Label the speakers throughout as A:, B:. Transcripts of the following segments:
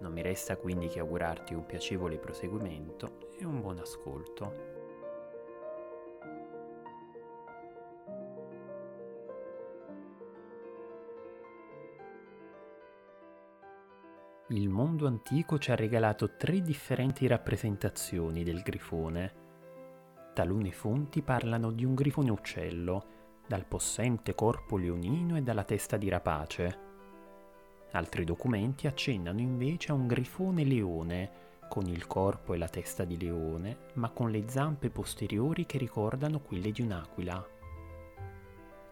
A: non mi resta quindi che augurarti un piacevole proseguimento e un buon ascolto. Il mondo antico ci ha regalato tre differenti rappresentazioni del grifone. Talune fonti parlano di un grifone uccello, dal possente corpo leonino e dalla testa di rapace Altri documenti accennano invece a un grifone leone, con il corpo e la testa di leone, ma con le zampe posteriori che ricordano quelle di un'aquila.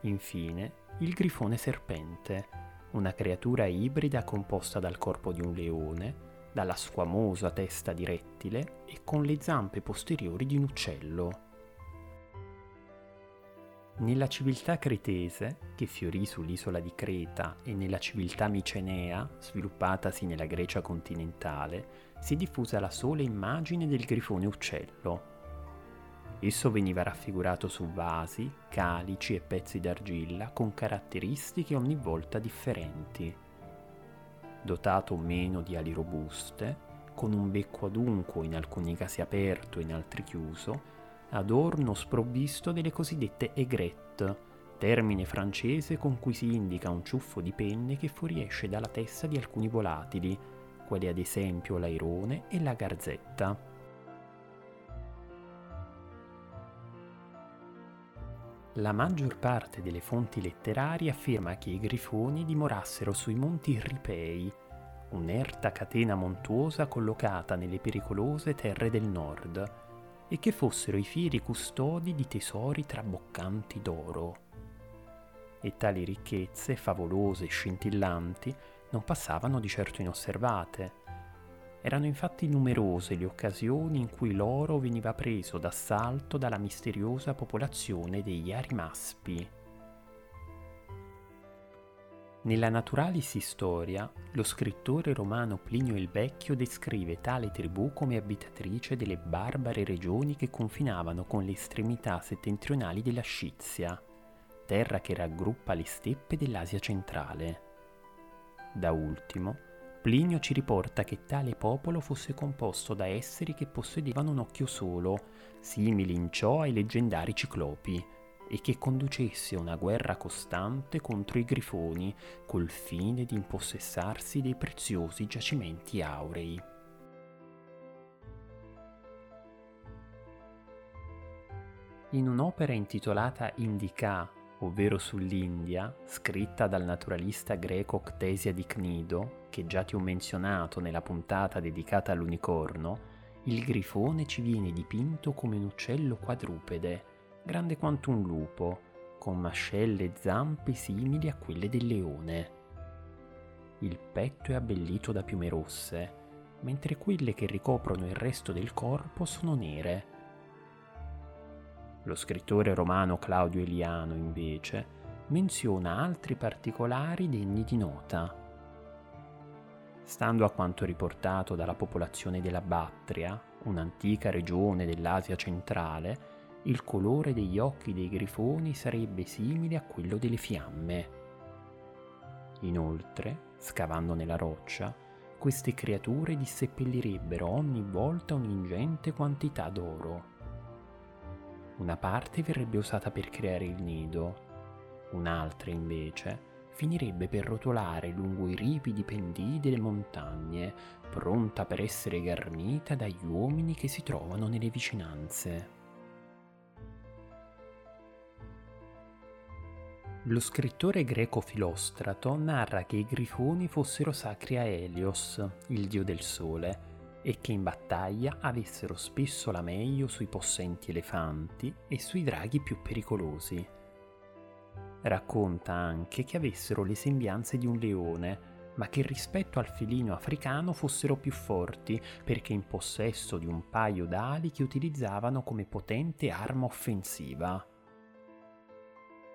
A: Infine, il grifone serpente, una creatura ibrida composta dal corpo di un leone, dalla squamosa testa di rettile e con le zampe posteriori di un uccello. Nella civiltà cretese, che fiorì sull'isola di Creta, e nella civiltà micenea, sviluppatasi nella Grecia continentale, si diffusa la sola immagine del grifone uccello. Esso veniva raffigurato su vasi, calici e pezzi d'argilla con caratteristiche ogni volta differenti. Dotato o meno di ali robuste, con un becco adunco in alcuni casi aperto e in altri chiuso, adorno sprovvisto delle cosiddette aigrette, termine francese con cui si indica un ciuffo di penne che fuoriesce dalla testa di alcuni volatili, quali ad esempio l'airone e la garzetta. La maggior parte delle fonti letterarie afferma che i grifoni dimorassero sui monti Ripei, un'erta catena montuosa collocata nelle pericolose terre del nord, e che fossero i fieri custodi di tesori traboccanti d'oro. E tali ricchezze, favolose e scintillanti, non passavano di certo inosservate. Erano infatti numerose le occasioni in cui l'oro veniva preso d'assalto dalla misteriosa popolazione degli Arimaspi, nella Naturalis Historia, lo scrittore romano Plinio il Vecchio descrive tale tribù come abitatrice delle barbare regioni che confinavano con le estremità settentrionali della Scizia, terra che raggruppa le steppe dell'Asia centrale. Da ultimo, Plinio ci riporta che tale popolo fosse composto da esseri che possedevano un occhio solo, simili in ciò ai leggendari ciclopi, e che conducesse una guerra costante contro i grifoni col fine di impossessarsi dei preziosi giacimenti aurei. In un'opera intitolata Indica, ovvero sull'India, scritta dal naturalista greco Ctesia di Cnido, che già ti ho menzionato nella puntata dedicata all'unicorno, il grifone ci viene dipinto come un uccello quadrupede, grande quanto un lupo, con mascelle e zampe simili a quelle del leone. Il petto è abbellito da piume rosse, mentre quelle che ricoprono il resto del corpo sono nere. Lo scrittore romano Claudio Eliano, invece, menziona altri particolari degni di nota. Stando a quanto riportato dalla popolazione della Battria, un'antica regione dell'Asia centrale, il colore degli occhi dei grifoni sarebbe simile a quello delle fiamme. Inoltre, scavando nella roccia, queste creature disseppellirebbero ogni volta un'ingente quantità d'oro. Una parte verrebbe usata per creare il nido, un'altra invece finirebbe per rotolare lungo i ripidi pendii delle montagne, pronta per essere garnita dagli uomini che si trovano nelle vicinanze. Lo scrittore greco Filostrato narra che i grifoni fossero sacri a Helios, il dio del sole, e che in battaglia avessero spesso la meglio sui possenti elefanti e sui draghi più pericolosi. Racconta anche che avessero le sembianze di un leone, ma che rispetto al felino africano fossero più forti perché in possesso di un paio d'ali che utilizzavano come potente arma offensiva.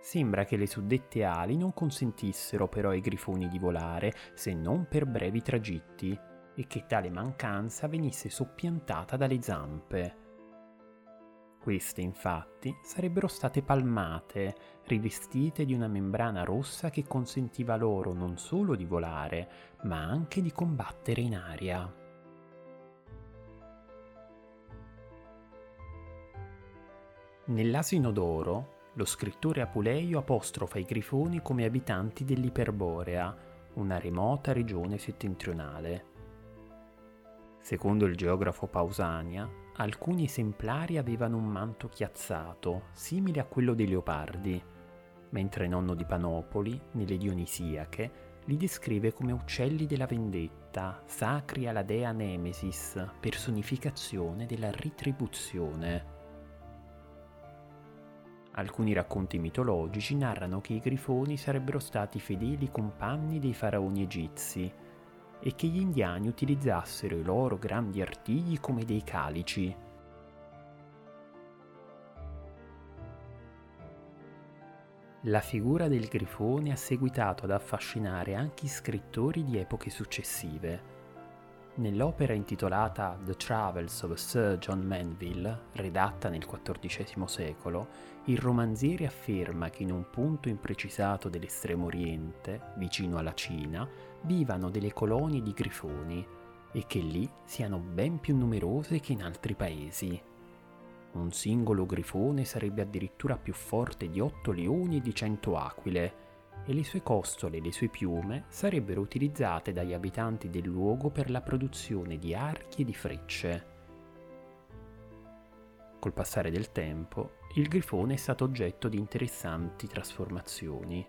A: Sembra che le suddette ali non consentissero però ai grifoni di volare se non per brevi tragitti e che tale mancanza venisse soppiantata dalle zampe. Queste infatti sarebbero state palmate, rivestite di una membrana rossa che consentiva loro non solo di volare, ma anche di combattere in aria. Nell'asino d'oro, lo scrittore Apuleio apostrofa i grifoni come abitanti dell'Iperborea, una remota regione settentrionale. Secondo il geografo Pausania, alcuni esemplari avevano un manto chiazzato, simile a quello dei leopardi, mentre nonno di Panopoli, nelle Dionisiache, li descrive come uccelli della vendetta, sacri alla dea Nemesis, personificazione della ritribuzione. Alcuni racconti mitologici narrano che i grifoni sarebbero stati fedeli compagni dei faraoni egizi e che gli indiani utilizzassero i loro grandi artigli come dei calici. La figura del grifone ha seguitato ad affascinare anche i scrittori di epoche successive. Nell'opera intitolata The Travels of Sir John Manville, redatta nel XIV secolo, il romanziere afferma che in un punto imprecisato dell'estremo oriente, vicino alla Cina, vivano delle colonie di grifoni e che lì siano ben più numerose che in altri paesi. Un singolo grifone sarebbe addirittura più forte di otto leoni e di cento aquile, e le sue costole e le sue piume sarebbero utilizzate dagli abitanti del luogo per la produzione di archi e di frecce. Col passare del tempo, il grifone è stato oggetto di interessanti trasformazioni.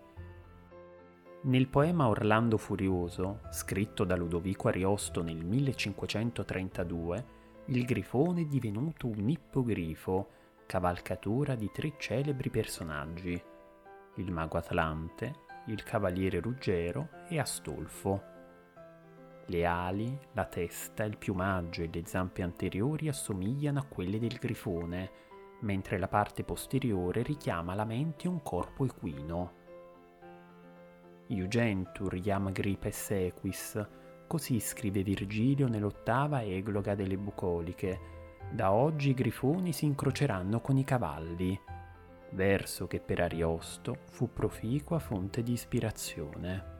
A: Nel poema Orlando Furioso, scritto da Ludovico Ariosto nel 1532, il grifone è divenuto un ippogrifo, cavalcatura di tre celebri personaggi, il mago Atlante, il cavaliere Ruggero e Astolfo. Le ali, la testa, il piumaggio e le zampe anteriori assomigliano a quelle del grifone, mentre la parte posteriore richiama alla mente un corpo equino. Iugentur iam gripes equis, così scrive Virgilio nell'ottava egloga delle bucoliche. Da oggi i grifoni si incroceranno con i cavalli verso che per Ariosto fu proficua fonte di ispirazione.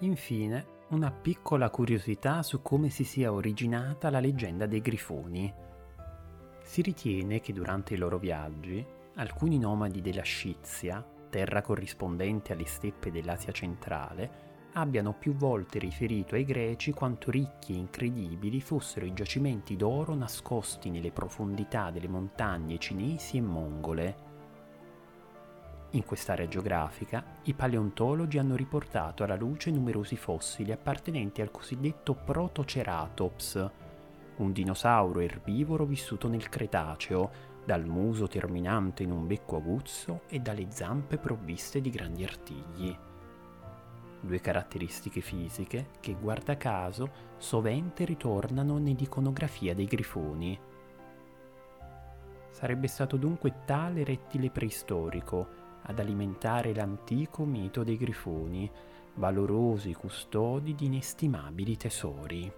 A: Infine, una piccola curiosità su come si sia originata la leggenda dei grifoni. Si ritiene che durante i loro viaggi alcuni nomadi della Scizia, terra corrispondente alle steppe dell'Asia centrale, abbiano più volte riferito ai greci quanto ricchi e incredibili fossero i giacimenti d'oro nascosti nelle profondità delle montagne cinesi e mongole. In quest'area geografica i paleontologi hanno riportato alla luce numerosi fossili appartenenti al cosiddetto Protoceratops, un dinosauro erbivoro vissuto nel Cretaceo, dal muso terminante in un becco aguzzo e dalle zampe provviste di grandi artigli due caratteristiche fisiche che, guarda caso, sovente ritornano nell'iconografia dei grifoni. Sarebbe stato dunque tale rettile preistorico ad alimentare l'antico mito dei grifoni, valorosi custodi di inestimabili tesori.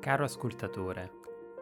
A: Caro ascoltatore,